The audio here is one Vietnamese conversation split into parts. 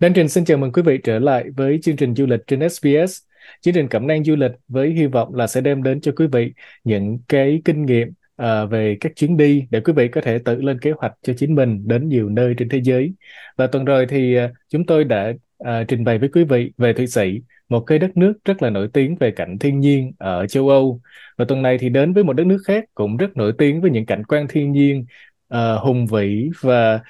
Đan Trình xin chào mừng quý vị trở lại với chương trình du lịch trên SBS. Chương trình Cẩm nang du lịch với hy vọng là sẽ đem đến cho quý vị những cái kinh nghiệm uh, về các chuyến đi để quý vị có thể tự lên kế hoạch cho chính mình đến nhiều nơi trên thế giới. Và tuần rồi thì uh, chúng tôi đã uh, trình bày với quý vị về Thụy Sĩ, một cái đất nước rất là nổi tiếng về cảnh thiên nhiên ở châu Âu. Và tuần này thì đến với một đất nước khác cũng rất nổi tiếng với những cảnh quan thiên nhiên uh, hùng vĩ và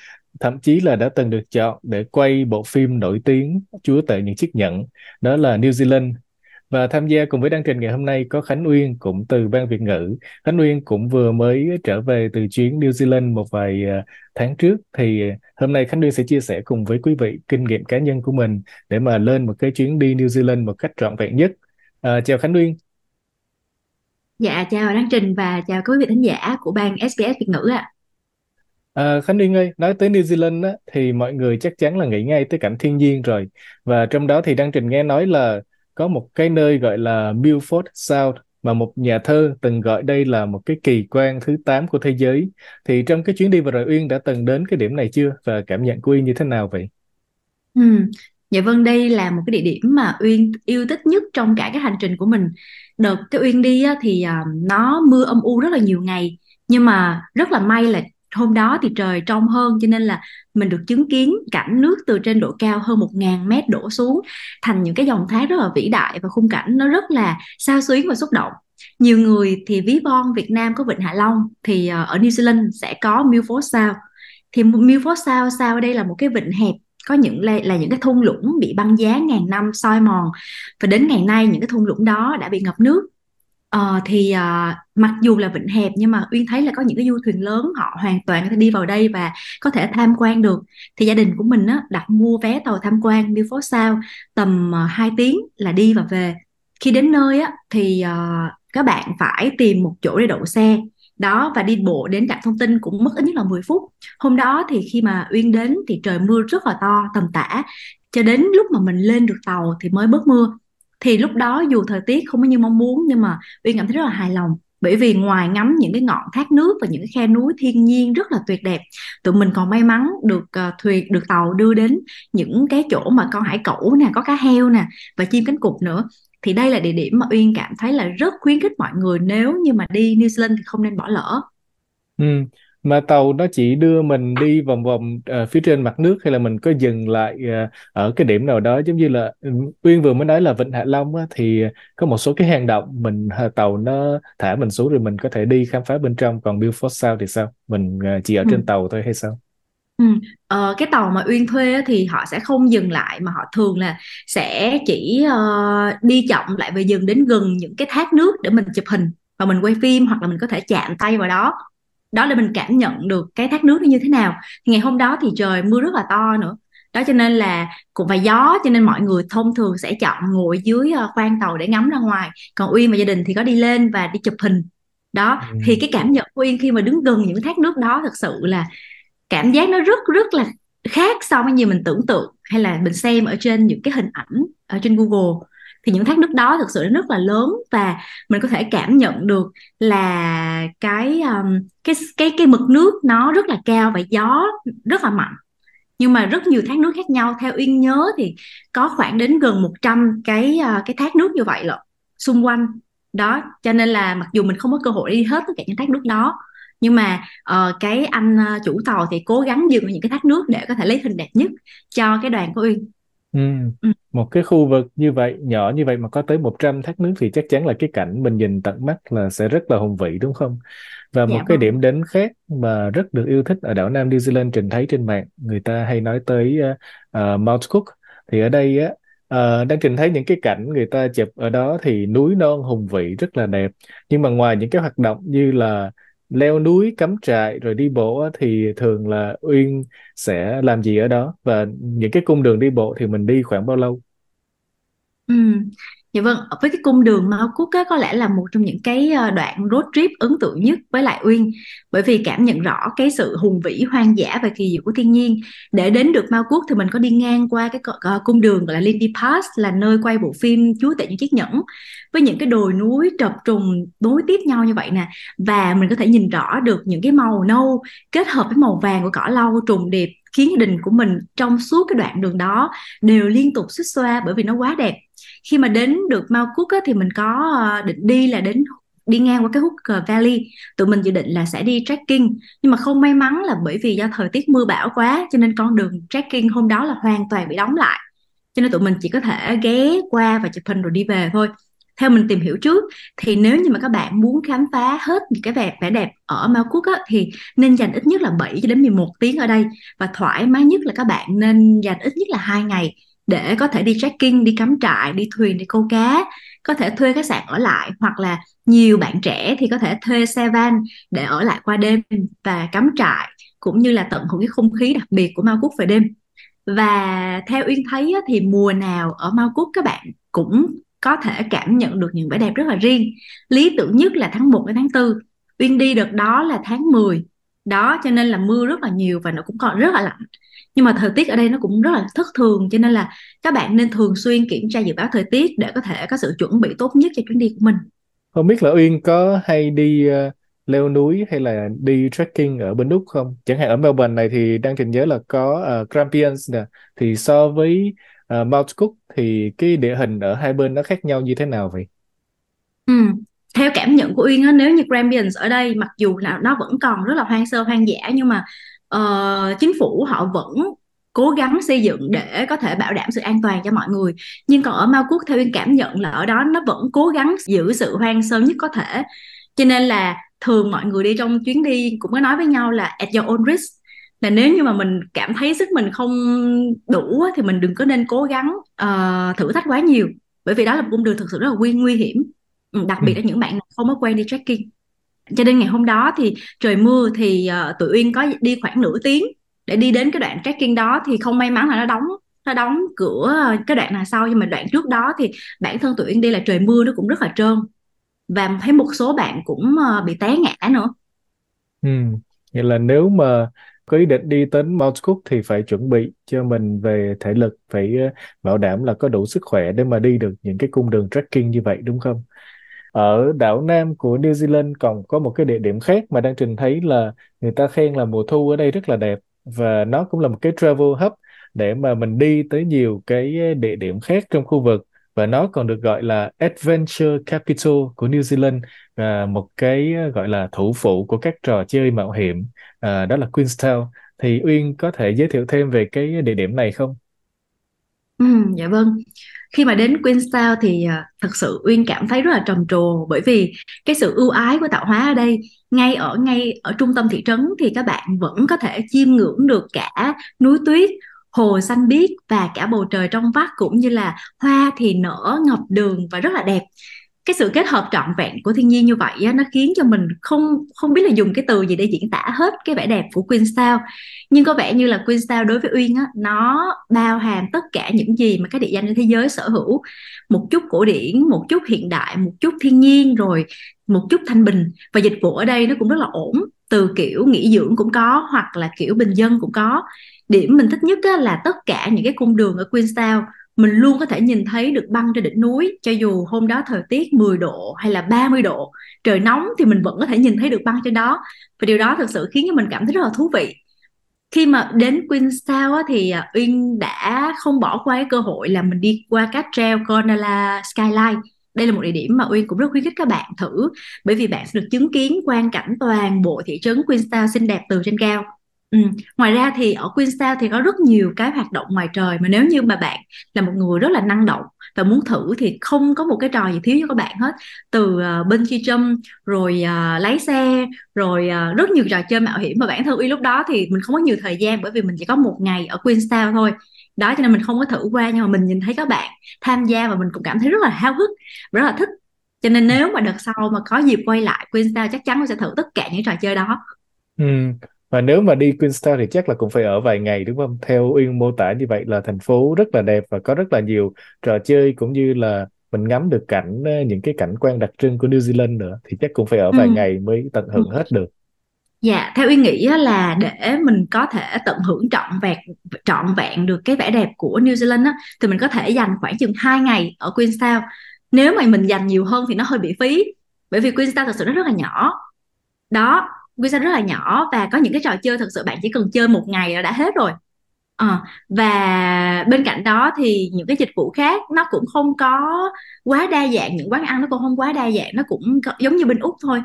thậm chí là đã từng được chọn để quay bộ phim nổi tiếng Chúa tể những chiếc nhẫn, đó là New Zealand. Và tham gia cùng với đăng trình ngày hôm nay có Khánh Uyên cũng từ Ban Việt ngữ. Khánh Uyên cũng vừa mới trở về từ chuyến New Zealand một vài ờ, tháng trước. Thì ờ, hôm nay Khánh Uyên sẽ chia sẻ cùng với quý vị kinh nghiệm cá nhân của mình để mà lên một cái chuyến đi New Zealand một cách trọn vẹn nhất. À, chào Khánh Uyên. Dạ chào Đăng Trình và chào quý vị thính giả của ban SBS Việt ngữ ạ. À, À, Khánh Uyên ơi, nói tới New Zealand á, thì mọi người chắc chắn là nghĩ ngay tới cảnh thiên nhiên rồi. Và trong đó thì Đăng Trình nghe nói là có một cái nơi gọi là Milford Sound mà một nhà thơ từng gọi đây là một cái kỳ quan thứ 8 của thế giới. Thì trong cái chuyến đi vừa rồi Uyên đã từng đến cái điểm này chưa và cảm nhận của Uyên như thế nào vậy? Ừ. Dạ vâng, đây là một cái địa điểm mà Uyên yêu thích nhất trong cả cái hành trình của mình. Đợt cái Uyên đi á, thì uh, nó mưa âm u rất là nhiều ngày nhưng mà rất là may là hôm đó thì trời trong hơn cho nên là mình được chứng kiến cảnh nước từ trên độ cao hơn một ngàn mét đổ xuống thành những cái dòng thác rất là vĩ đại và khung cảnh nó rất là sao xuyến và xúc động. Nhiều người thì ví von Việt Nam có Vịnh Hạ Long thì ờ, ở New Zealand sẽ có Milford Sound. Thì Milford Sound sao đây là một cái vịnh hẹp có những là, là những cái thung lũng bị băng giá ngàn năm soi mòn và đến ngày nay những cái thung lũng đó đã bị ngập nước. Ờ, thì à, mặc dù là vịnh hẹp nhưng mà Uyên thấy là có những cái du thuyền lớn họ hoàn toàn có thể đi vào đây và có thể tham quan được. Thì gia đình của mình á, đặt mua vé tàu tham quan Milford Sound tầm ờ, uh, 2 tiếng là đi và về. Khi đến nơi á, thì à, các bạn phải tìm một chỗ để đậu xe. Đó và đi bộ đến trạm thông tin cũng mất ít nhất là 10 phút. Hôm đó thì khi mà Uyên đến thì trời mưa rất là to tầm tã. Cho đến lúc mà mình lên được tàu thì mới bớt mưa thì lúc đó dù thời tiết không có như mong muốn nhưng mà uyên cảm thấy rất là hài lòng. Bởi vì ngoài ngắm những cái ngọn thác nước và những cái khe núi thiên nhiên rất là tuyệt đẹp tụi mình còn may mắn được uh, thuyền được tàu đưa đến những cái chỗ mà con hải cẩu nè có cá heo nè và chim cánh cụt nữa. Thì đây là địa điểm mà uyên cảm thấy là rất khuyến khích mọi người nếu như mà đi New Zealand thì không nên bỏ lỡ. Ừ mà tàu nó chỉ đưa mình đi vòng vòng uh, phía trên mặt nước hay là mình có dừng lại uh, ở cái điểm nào đó? Giống như là ừ, Uyên vừa mới nói là Vịnh Hạ Long á, thì có một số cái hang động mình uh, tàu nó thả mình xuống rồi mình có thể đi khám phá bên trong. Còn Beaufort South thì sao? Mình uh, chỉ ở trên ừ. tàu thôi hay sao? Ừ. Ờ, cái tàu mà Uyên thuê thì họ sẽ không dừng lại mà họ thường là sẽ chỉ uh, đi chậm lại và dừng đến gần những cái thác nước để mình chụp hình. Và mình quay phim hoặc là mình có thể chạm tay vào đó đó để mình cảm nhận được cái thác nước nó như thế nào. Thì ngày hôm đó thì trời mưa rất là to nữa. Đó cho nên là cũng và gió cho nên mọi người thông thường sẽ chọn ngồi dưới ờ, khoang tàu để ngắm ra ngoài. Còn uyên và gia đình thì có đi lên và đi chụp hình. Đó ừ. thì cái cảm nhận của uyên khi mà đứng gần những thác nước đó thật sự là cảm giác nó rất rất là khác so với như mình tưởng tượng hay là mình xem ở trên những cái hình ảnh ở trên Google thì những thác nước đó thực sự rất là lớn và mình có thể cảm nhận được là cái um, cái cái cái mực nước nó rất là cao và gió rất là mạnh. Nhưng mà rất nhiều thác nước khác nhau. Theo uyên nhớ thì có khoảng đến gần 100 cái uh, cái thác nước như vậy lận xung quanh. Đó cho nên là mặc dù mình không có cơ hội đi hết tất cả những thác nước đó nhưng mà uh, cái anh uh, chủ tàu thì cố gắng dừng những cái thác nước để có thể lấy hình đẹp nhất cho cái đoàn của uyên. Ừ. Ừ. Một cái khu vực như vậy, nhỏ như vậy mà có tới 100 thác nước thì chắc chắn là cái cảnh mình nhìn tận mắt là sẽ rất là hùng vĩ đúng không? Và một Dạ cái vâng. điểm đến khác mà rất được yêu thích ở đảo Nam New Zealand Trình thấy trên mạng, người ta hay nói tới uh, uh, Mount Cook. Thì ở đây á, uh, đang trình thấy những cái cảnh người ta chụp ở đó thì núi non hùng vĩ rất là đẹp. Nhưng mà ngoài những cái hoạt động như là leo núi cắm trại rồi đi bộ thì thường là Uyên sẽ làm gì ở đó và những cái cung đường đi bộ thì mình đi khoảng bao lâu? Ừ. Dạ vâng, với cái cung đường Mao Cúc á, có lẽ là một trong những cái ờ, đoạn road trip ấn tượng nhất với lại Uyên. Bởi vì cảm nhận rõ cái sự hùng vĩ hoang dã và kỳ diệu của thiên nhiên. Để đến được Mao Cúc thì mình có đi ngang qua cái ờ, cung đường gọi là Lindy Pass là nơi quay bộ phim Chúa tể những chiếc nhẫn với những cái đồi núi trập trùng nối tiếp nhau như vậy nè. Và mình có thể nhìn rõ được những cái màu nâu kết hợp với màu vàng của cỏ lau trùng điệp khiến gia đình của mình trong suốt cái đoạn đường đó đều liên tục xích xoa bởi vì nó quá đẹp khi mà đến được Mount Cook á, thì mình có ờ, định đi là đến đi ngang qua cái Hooker Valley. Tụi mình dự định là sẽ đi trekking. Nhưng mà không may mắn là bởi vì do thời tiết mưa bão quá cho nên con đường trekking hôm đó là hoàn toàn bị đóng lại. Cho nên tụi mình chỉ có thể ghé qua và chụp hình rồi đi về thôi. Theo mình tìm hiểu trước thì nếu như mà các bạn muốn khám phá hết những cái vẻ vẻ đẹp ở Mao Quốc á, thì nên dành ít nhất là 7 cho đến 11 tiếng ở đây. Và thoải mái nhất là các bạn nên dành ít nhất là hai ngày để có thể đi trekking, đi cắm trại, đi thuyền, đi câu cá, có thể thuê khách sạn ở lại hoặc là nhiều bạn trẻ thì có thể thuê xe van để ở lại qua đêm và cắm trại cũng như là tận hưởng cái không khí đặc biệt của Mao Quốc về đêm. Và theo Uyên thấy thì mùa nào ở Mao Quốc các bạn cũng có thể cảm nhận được những vẻ đẹp rất là riêng. Lý tưởng nhất là tháng 1 đến tháng 4. Uyên đi đợt đó là tháng 10. Đó cho nên là mưa rất là nhiều và nó cũng còn rất là lạnh nhưng mà thời tiết ở đây nó cũng rất là thất thường cho nên là các bạn nên thường xuyên kiểm tra dự báo thời tiết để có thể có sự chuẩn bị tốt nhất cho chuyến đi của mình. Không biết là Uyên có hay đi uh, leo núi hay là đi trekking ở bên Úc không? Chẳng hạn ở Melbourne này thì đang trình nhớ là có uh, Grampians nè. Thì so với uh, Mount Cook thì cái địa hình ở hai bên nó khác nhau như thế nào vậy? Ừ. theo cảm nhận của Uyên á nếu như Grampians ở đây mặc dù là nó vẫn còn rất là hoang sơ hoang dã nhưng mà uh, chính phủ họ vẫn cố gắng xây dựng để có thể bảo đảm sự an toàn cho mọi người. Nhưng còn ở Mao Quốc theo Uyên cảm nhận là ở đó nó vẫn cố gắng giữ sự hoang sơ nhất có thể. Cho nên là thường mọi người đi trong chuyến đi cũng có nói với nhau là at your own risk. Là nếu như mà mình cảm thấy sức mình không đủ thì mình đừng có nên cố gắng uh, thử thách quá nhiều. Bởi vì đó là một cung đường thực sự rất là nguy nguy hiểm ừ, đặc biệt ừ. là những bạn không có quen đi trekking cho nên ngày hôm đó thì trời mưa thì uh, tụi Uyên có đi khoảng nửa tiếng để đi đến cái đoạn trekking đó thì không may mắn là nó đóng nó đóng cửa cái đoạn nào sau nhưng mà đoạn trước đó thì bản thân tụi Uyên đi là trời mưa nó cũng rất là trơn và thấy một số bạn cũng uh, bị té ngã nữa. Ừ, vậy là nếu mà có ý định đi đến Mount Cook thì phải chuẩn bị cho mình về thể lực, phải ờ, bảo đảm là có đủ sức khỏe để mà đi được những cái cung đường trekking như vậy đúng không? Ở đảo Nam của New Zealand còn có một cái địa điểm khác mà đang trình thấy là người ta khen là mùa thu ở đây rất là đẹp. Và nó cũng là một cái travel hub để mà mình đi tới nhiều cái địa điểm khác trong khu vực. Và nó còn được gọi là Adventure Capital của New Zealand và một cái à, gọi là thủ phủ của các trò chơi mạo hiểm à, đó là Queenstown. Thì Uyên có thể giới thiệu thêm về cái địa điểm này không? Ừ, dạ vâng. Khi mà đến Queenstown thì uh, thật sự Uyên cảm thấy rất là trầm trồ bởi vì cái sự ưu ái của tạo hóa ở đây ngay ở ngay ở trung tâm thị trấn thì các bạn vẫn có thể chiêm ngưỡng được cả núi tuyết hồ xanh biếc và cả bầu trời trong vắt cũng như là hoa thì nở ngập đường và rất là đẹp cái sự kết hợp trọn vẹn của thiên nhiên như vậy á, nó khiến cho mình không không biết là dùng cái từ gì để diễn tả hết cái vẻ đẹp của Queenstown nhưng có vẻ như là Queenstown đối với Uyên á, nó bao hàm tất cả những gì mà các địa danh trên thế giới sở hữu. Một chút cổ điển một chút hiện đại một chút thiên nhiên rồi một chút thanh bình. Và dịch vụ ở đây nó cũng rất là ổn từ kiểu nghỉ dưỡng cũng có hoặc là kiểu bình dân cũng có. Điểm mình thích nhất á, là tất cả những cái cung đường ở Queenstown mình luôn có thể nhìn thấy được băng trên đỉnh núi cho dù hôm đó thời tiết 10 độ hay là 30 độ trời nóng thì mình vẫn có thể nhìn thấy được băng trên đó. Và điều đó thực sự khiến cho mình cảm thấy rất là thú vị. Khi mà đến Queenstown á, thì à, Uyên đã không bỏ qua cái cơ hội là mình đi qua các treo Gondola Skyline. Đây là một địa điểm mà Uyên cũng rất khuyến khích các bạn thử bởi vì bạn sẽ được chứng kiến quang cảnh toàn bộ thị trấn Queenstown xinh đẹp từ trên cao. Ừ. Ngoài ra thì ở Queenstown thì có rất nhiều cái hoạt động ngoài trời mà nếu như mà bạn là một người rất là năng động và muốn thử thì không có một cái trò gì thiếu cho các bạn hết. Từ uh, bên chi jump rồi uh, lái xe rồi uh, rất nhiều trò chơi mạo hiểm mà bản thân uy lúc đó thì mình không có nhiều thời gian bởi vì mình chỉ có một ngày ở Queenstown thôi. Đó cho nên mình không có thử qua nhưng mà mình nhìn thấy các bạn tham gia và mình cũng cảm thấy rất là háo hức rất là thích. Cho nên nếu mà đợt sau mà có dịp quay lại Queenstown chắc chắn mình sẽ thử tất cả những trò chơi đó. Ừ và nếu mà đi Queenstown thì chắc là cũng phải ở vài ngày đúng không? Theo Uyên mô tả như vậy là thành phố rất là đẹp và có rất là nhiều trò chơi cũng như là mình ngắm được cảnh ờ, những cái cảnh quan đặc trưng của New Zealand nữa thì chắc cũng phải ở vài ừ. ngày mới tận hưởng ừ. hết được. Dạ, theo Uyên nghĩ là để mình có thể tận hưởng trọn vẹn trọn vẹn được cái vẻ đẹp của New Zealand á, thì mình có thể dành khoảng chừng 2 ngày ở Queenstown. Nếu mà mình dành nhiều hơn thì nó hơi bị phí, bởi vì Queenstown thật sự nó rất là nhỏ. Đó, quy Queenstown rất là nhỏ và có những cái trò chơi thật sự bạn chỉ cần chơi một ngày là đã hết rồi à, và bên cạnh đó thì những cái dịch vụ khác nó cũng không có quá đa dạng những quán ăn nó cũng không quá đa dạng nó cũng giống như bên Úc thôi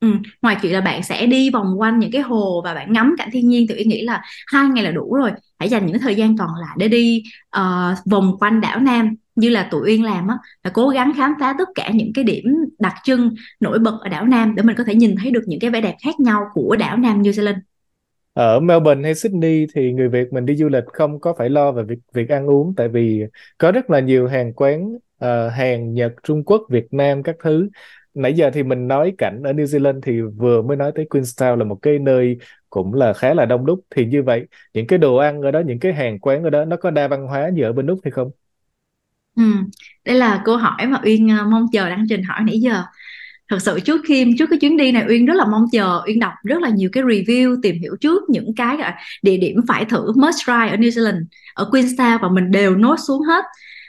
ừ. ngoài chuyện là bạn sẽ đi vòng quanh những cái hồ và bạn ngắm cảnh thiên nhiên thì tôi nghĩ là hai ngày là đủ rồi hãy dành những thời gian còn lại để đi uh, vòng quanh đảo Nam như là tụi Uyên làm á là cố gắng khám phá tất cả những cái điểm đặc trưng nổi bật ở đảo Nam để mình có thể nhìn thấy được những cái vẻ đẹp khác nhau của đảo Nam New Zealand ở Melbourne hay Sydney thì người Việt mình đi du lịch không có phải lo về việc việc ăn uống tại vì có rất là nhiều hàng quán uh, hàng Nhật, Trung Quốc, Việt Nam các thứ. Nãy giờ thì mình nói cảnh ở New Zealand thì vừa mới nói tới Queenstown là một cái nơi cũng là khá là đông đúc thì như vậy những cái đồ ăn ở đó những cái hàng quán ở đó nó có đa văn hóa như ở bên Úc hay không? Ừ, đây là câu hỏi mà Uyên ờ, mong chờ đang trình hỏi nãy giờ. Thật sự trước khi trước cái chuyến đi này Uyên rất là mong chờ Uyên đọc rất là nhiều cái review tìm hiểu trước những cái địa điểm phải thử must try ở New Zealand ở Queenstown và mình đều nốt xuống hết.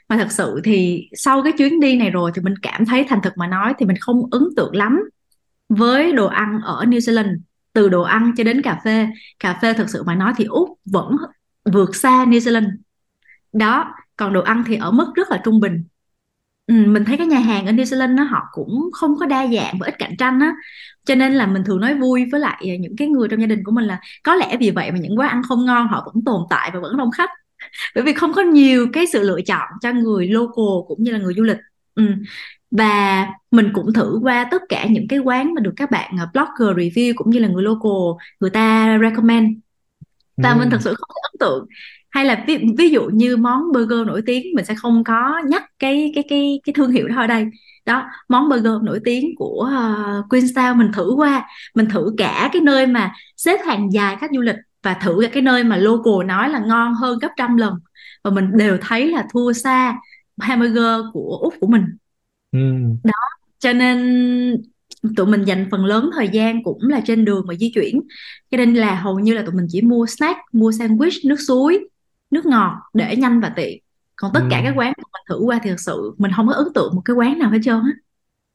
Mà thật sự thì sau cái chuyến đi này rồi thì mình cảm thấy thành thực mà nói thì mình không ấn tượng lắm với đồ ăn ở New Zealand từ đồ ăn cho đến cà phê. Cà phê thật sự mà nói thì Úc vẫn vượt xa New Zealand. Đó còn đồ ăn thì ở mức rất là trung bình. Ừ, mình thấy cái nhà hàng ở New Zealand nó họ cũng không có đa dạng và ít cạnh tranh á. Cho nên là mình thường nói vui với lại à, những cái người trong gia đình của mình là có lẽ vì vậy mà những quán ăn không ngon họ vẫn tồn tại và vẫn đông khách. Bởi vì không có nhiều cái sự lựa chọn cho người local cũng như là người du lịch. Ừ. và mình cũng thử qua tất cả những cái quán mà được các bạn à, blogger review cũng như là người local người ta recommend và ừ. mình thật sự không ấn tượng. Hay là ví, ví dụ như món burger nổi tiếng mình sẽ không có nhắc cái cái cái cái thương hiệu đó ở đây. Đó món burger nổi tiếng của uh, Queenstown mình thử qua. Mình thử cả cái nơi mà xếp hàng dài khách du lịch và thử cả cái nơi mà local nói là ngon hơn gấp trăm lần. Và mình đều thấy là thua xa hamburger của úc của mình. Ừ. đó cho nên tụi mình dành phần lớn thời gian cũng là trên đường mà di chuyển. Cho nên là hầu như là tụi mình chỉ mua snack mua sandwich nước suối nước ngọt để nhanh và tiện. Còn tất ừ. cả các quán mình thử qua thì thực sự mình không có ấn tượng một cái quán nào hết trơn á.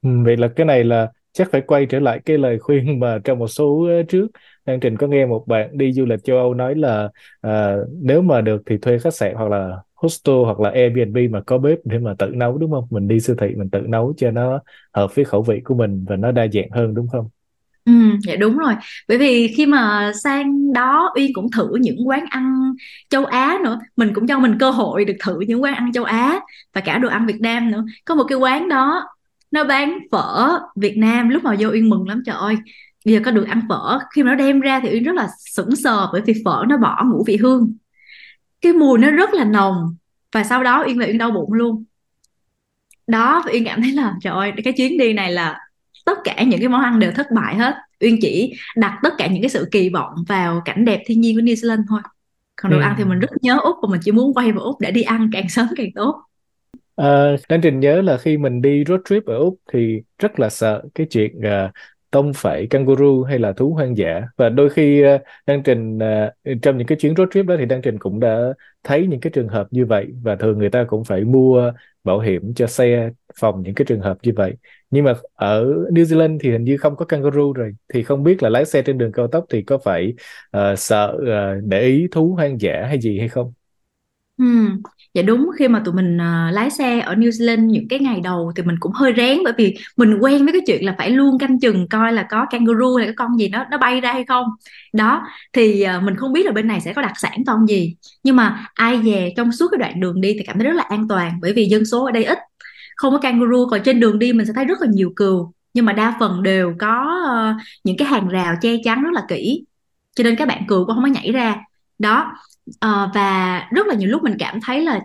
Ừ, vậy là cái này là chắc phải quay trở lại cái lời khuyên mà trong một số trước. Đăng Trình có nghe một bạn đi du lịch châu Âu nói là uh, nếu mà được thì thuê khách sạn hoặc là hostel hoặc là Airbnb mà có bếp để mà tự nấu đúng không? Mình đi siêu thị mình tự nấu cho nó hợp với khẩu vị của mình và nó đa dạng hơn đúng không? Ừ, dạ đúng rồi. Bởi vì khi mà sang đó Uyên cũng thử những quán ăn châu Á nữa. Mình cũng cho mình cơ hội được thử những quán ăn châu Á và cả đồ ăn Việt Nam nữa. Có một cái quán đó nó bán phở Việt Nam lúc mà vô Uyên mừng lắm trời ơi. Bây giờ có được ăn phở khi mà nó đem ra thì Uyên rất là sững sờ bởi vì phở nó bỏ ngũ vị hương. Cái mùi nó rất là nồng và sau đó Uyên là Uyên đau bụng luôn. Đó Uyên cảm thấy là trời ơi cái chuyến đi này là tất cả những cái món ăn đều thất bại hết Uyên chỉ đặt tất cả những cái sự kỳ vọng vào cảnh đẹp thiên nhiên của New Zealand thôi còn đồ ừ. ăn thì mình rất nhớ Úc và mình chỉ muốn quay vào Úc để đi ăn càng sớm càng tốt À, Đăng Trình nhớ là khi mình đi road trip ở Úc thì rất là sợ cái chuyện uh, tông phải kangaroo hay là thú hoang dã và đôi khi uh, Đăng Trình uh, trong những cái chuyến road trip đó thì Đăng Trình cũng đã thấy những cái trường hợp như vậy và thường người ta cũng phải mua bảo hiểm cho xe phòng những cái trường hợp như vậy nhưng mà ở New Zealand thì hình như không có kangaroo rồi thì không biết là lái xe trên đường cao tốc thì có phải uh, sợ uh, để ý thú hoang dã hay gì hay không? Ừ, dạ đúng khi mà tụi mình uh, lái xe ở New Zealand những cái ngày đầu thì mình cũng hơi rén bởi vì mình quen với cái chuyện là phải luôn canh chừng coi là có kangaroo hay cái con gì nó nó bay ra hay không. Đó thì uh, mình không biết là bên này sẽ có đặc sản con gì. Nhưng mà ai về trong suốt cái đoạn đường đi thì cảm thấy rất là an toàn bởi vì dân số ở đây ít. Không có kangaroo còn trên đường đi mình sẽ thấy rất là nhiều cừu. Nhưng mà đa phần đều có uh, những cái hàng rào che chắn rất là kỹ. Cho nên các bạn cừu cũng không có nhảy ra. Đó à, và rất là nhiều lúc mình cảm thấy là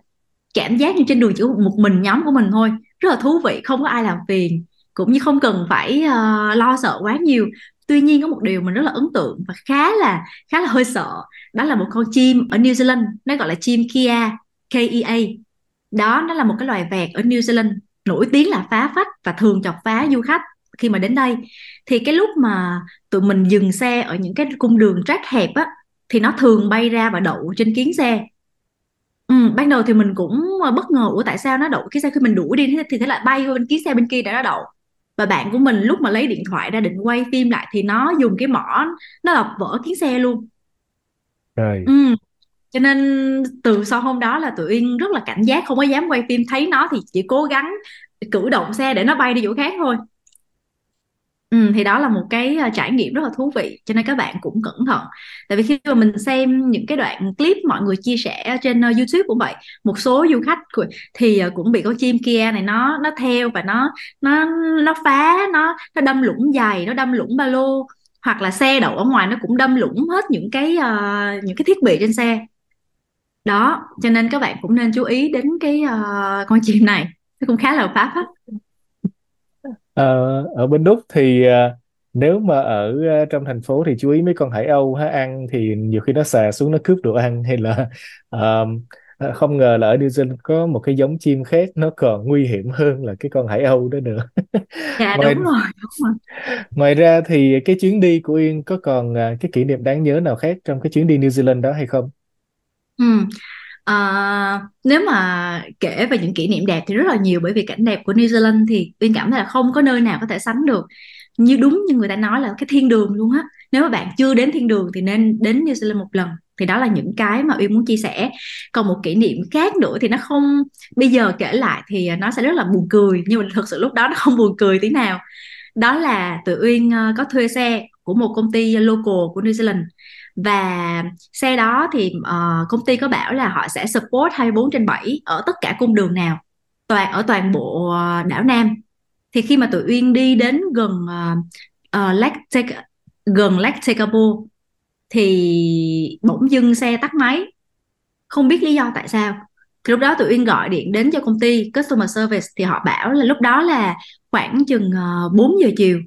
cảm giác như trên đường chỉ một mình nhóm của mình thôi. Rất là thú vị không có ai làm phiền cũng như không cần phải uh, lo sợ quá nhiều. Tuy nhiên có một điều mình rất là ấn tượng và khá là khá là hơi sợ đó là một con chim ở New Zealand nó gọi là chim Kia KEA đó nó là một cái loài vẹt ở New Zealand nổi tiếng là phá phách và thường chọc phá du khách khi mà đến đây. Thì cái lúc mà tụi mình dừng xe ở những cái cung đường track hẹp á thì nó thường bay ra và đậu trên kiến xe. Ừ, ban đầu thì mình cũng bất ngờ ủa tại sao nó đậu cái xe khi mình đuổi đi? Thì thế lại bay qua bên kiến xe bên kia để nó đậu. Và bạn của mình lúc mà lấy điện thoại ra định quay phim lại thì nó dùng cái mỏ nó là vỡ kiến xe luôn. Rồi. ừ. cho nên từ sau hôm đó là tụi Uyên rất là cảnh giác không có dám quay phim. Thấy nó thì chỉ cố gắng cử động xe để nó bay đi chỗ khác thôi Ừ, thì đó là một cái ờ, trải nghiệm rất là thú vị cho nên các bạn cũng cẩn thận. Tại vì khi mà mình xem những cái đoạn clip mọi người chia sẻ trên ờ, YouTube cũng vậy một số du khách thì ờ, cũng bị con chim kia này nó nó theo và nó nó nó phá nó nó đâm lũng giày nó đâm lũng ba lô hoặc là xe đậu ở ngoài nó cũng đâm lũng hết những cái uh, những cái thiết bị trên xe. Đó cho nên các bạn cũng nên chú ý đến cái uh, con chim này nó cũng khá là phá phách. Ờ, ở bên Úc thì ờ, nếu mà ở ờ, trong thành phố thì chú ý mấy con hải âu ha ăn thì nhiều khi nó xà xuống nó cướp đồ ăn hay là ờ, không ngờ là ở New Zealand có một cái giống chim khác nó còn nguy hiểm hơn là cái con hải âu đó nữa. dạ Ngoài đúng rồi đúng rồi ngoài ra thì cái chuyến đi của Yên có còn ờ, cái kỷ niệm đáng nhớ nào khác trong cái chuyến đi New Zealand đó hay không? ừ. À, nếu mà kể về những kỷ niệm đẹp thì rất là nhiều bởi vì cảnh đẹp của New Zealand thì Uyên cảm thấy là không có nơi nào có thể sánh được. Như đúng như người ta nói là cái thiên đường luôn á. Nếu mà bạn chưa đến thiên đường thì nên đến New Zealand một lần. Thì đó là những cái mà Uyên muốn chia sẻ. Còn một kỷ niệm khác nữa thì nó không bây giờ kể lại thì nó sẽ rất là buồn cười nhưng mà thực sự lúc đó nó không buồn cười tí nào. Đó là tụi Uyên ờ, có thuê xe của một công ty local của New Zealand và xe đó thì uh, công ty có bảo là họ sẽ support 24 trên 7 ở tất cả cung đường nào toàn ở toàn bộ ờ, đảo Nam. Thì khi mà tụi Uyên đi đến gần uh, uh, Lake Take, gần Lake Tekapo thì bỗng dưng xe tắt máy. Không biết lý do tại sao. Thì lúc đó tụi Uyên gọi điện đến cho công ty customer service thì họ bảo là lúc đó là khoảng chừng uh, 4 giờ chiều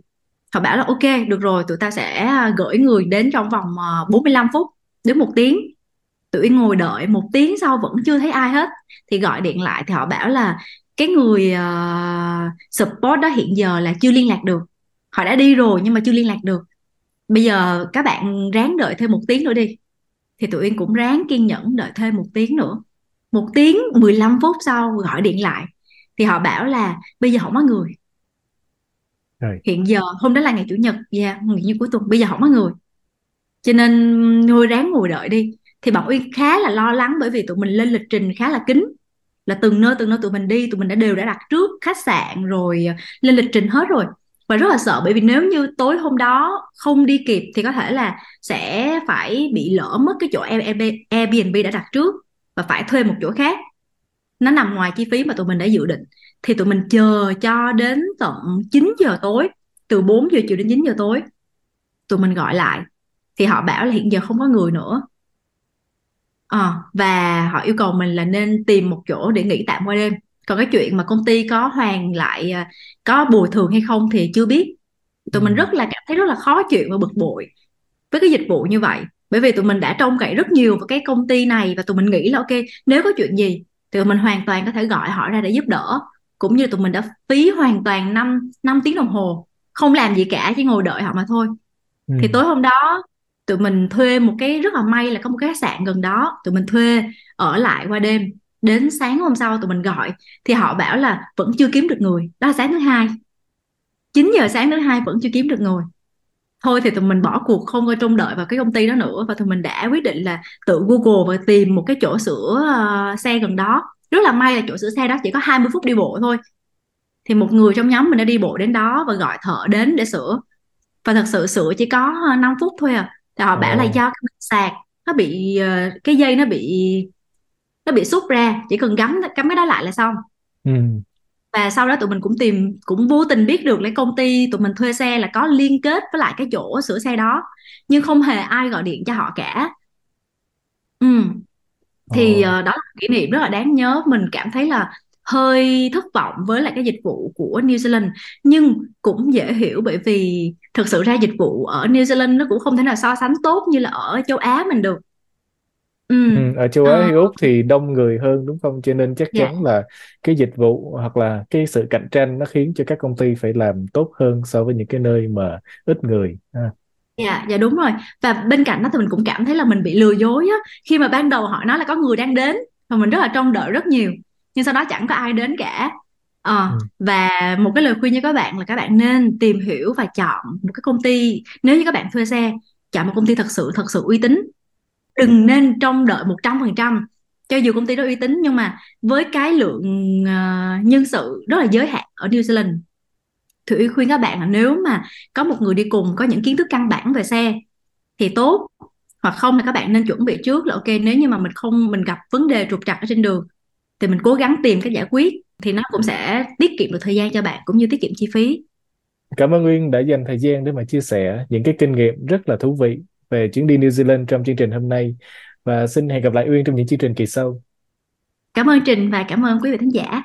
họ bảo là ok được rồi tụi ta sẽ à, gửi người đến trong vòng à, 45 phút đến một tiếng. Tụi ngồi đợi một tiếng sau vẫn chưa thấy ai hết. Thì gọi điện lại thì họ bảo là cái người uh, support đó hiện giờ là chưa liên lạc được. Họ đã đi rồi nhưng mà chưa liên lạc được. Bây giờ các bạn ráng đợi thêm một tiếng nữa đi. Thì tụi Uyên cũng ráng kiên nhẫn đợi thêm một tiếng nữa. Một tiếng 15 phút sau gọi điện lại thì họ bảo là bây giờ không có người. Rồi. hiện giờ, hôm đó là ngày chủ nhật dạ nghỉ như cuối tuần, bây giờ không có người. Cho nên thôi ráng ngồi đợi đi. Thì bọn Uyên khá là lo lắng bởi vì tụi mình lên lịch trình khá là kín. Là từng nơi từng nơi tụi mình đi, tụi mình đã đều đã đặt trước khách sạn rồi ờ, lên lịch trình hết rồi. Và rất là sợ bởi vì nếu như tối hôm đó không đi kịp thì có thể là sẽ phải bị lỡ mất cái chỗ Airbnb đã đặt trước và phải thuê một chỗ khác. Nó nằm ngoài chi phí mà tụi mình đã dự định thì tụi mình chờ cho đến tận 9 giờ tối từ 4 giờ chiều đến 9 giờ tối tụi mình gọi lại. Thì họ bảo là hiện giờ không có người nữa. À, và họ yêu cầu mình là nên tìm một chỗ để nghỉ tạm qua đêm. Còn cái chuyện mà công ty có hoàn lại à, có bồi thường hay không thì chưa biết. Tụi mình ừ. rất là cảm thấy rất là khó chịu và bực bội với cái dịch vụ như vậy. Bởi vì tụi mình đã trông cậy rất nhiều vào cái công ty này và tụi mình nghĩ là ok nếu có chuyện gì thì tụi mình hoàn toàn có thể gọi họ ra để giúp đỡ cũng như tụi mình đã phí hoàn toàn 5 5 tiếng đồng hồ không làm gì cả chỉ ngồi đợi họ mà thôi. Ừ. thì tối hôm đó tụi mình thuê một cái rất là may là có một cái khách sạn gần đó tụi mình thuê ở lại qua đêm. Đến sáng hôm sau tụi mình gọi thì họ bảo là vẫn chưa kiếm được người. Đó là sáng thứ hai. 9 giờ sáng thứ hai vẫn chưa kiếm được người. Thôi thì tụi mình bỏ cuộc không có trông đợi vào cái công ty đó nữa. Và tụi mình đã quyết định là tự Google và tìm một cái chỗ sửa uh, xe gần đó rất là may là chỗ sửa xe đó chỉ có 20 phút đi bộ thôi. Thì một người trong nhóm mình đã đi bộ đến đó và gọi thợ đến để sửa. Và thật sự sửa chỉ có 5 phút thôi à. Thì họ bảo là do cái sạc nó bị uh, cái dây nó bị nó bị xúc ra chỉ cần gắm cắm cái đó lại là xong. Ừ. và sau đó tụi mình cũng tìm cũng vô tình biết được lấy công ty tụi mình thuê xe là có liên kết với lại cái chỗ sửa xe đó. Nhưng không hề ai gọi điện cho họ cả. Ừ. thì uh, đó là kỷ niệm rất là đáng nhớ mình cảm thấy là hơi thất vọng với lại cái dịch vụ của New Zealand nhưng cũng dễ hiểu bởi vì thực sự ra dịch vụ ở New Zealand nó cũng không thể nào so sánh tốt như là ở châu Á mình được Ừ. Ừ, ở châu Á ờ. Úc thì đông người hơn đúng không? Cho nên chắc dạ chắn là cái dịch vụ hoặc là cái sự cạnh tranh nó khiến cho các công ty phải làm tốt hơn so với những cái nơi mà ít người. Ha. Dạ dạ đúng rồi. Và bên cạnh đó thì mình cũng cảm thấy là mình bị lừa dối á. Khi mà ban đầu họ nói là có người đang đến và mình rất là trông đợi rất nhiều nhưng sau đó chẳng có ai đến cả. Ờ, ừ. và một cái lời khuyên cho các bạn là các bạn nên tìm hiểu và chọn một cái công ty. Nếu như các bạn thuê xe chọn một công ty thật sự thật sự uy tín. Đừng nên trông đợi 100% cho dù công ty đó uy tín nhưng mà với cái lượng ờ, nhân sự rất là giới hạn ở New Zealand thì Uy khuyên các bạn là nếu mà có một người đi cùng có những kiến thức căn bản về xe thì tốt. Hoặc không là các bạn nên chuẩn bị trước là ok nếu như mà mình không mình gặp vấn đề trục trặc ở trên đường thì mình cố gắng tìm cách giải quyết thì nó cũng sẽ tiết kiệm được thời gian cho bạn cũng như tiết kiệm chi phí. Cảm ơn Nguyên đã dành thời gian để mà chia sẻ những cái kinh nghiệm rất là thú vị về chuyến đi New Zealand trong chương trình hôm nay. Và xin hẹn gặp lại Uyên trong những chương trình kỳ sau. cảm ơn Trình và cảm ơn quý vị thính giả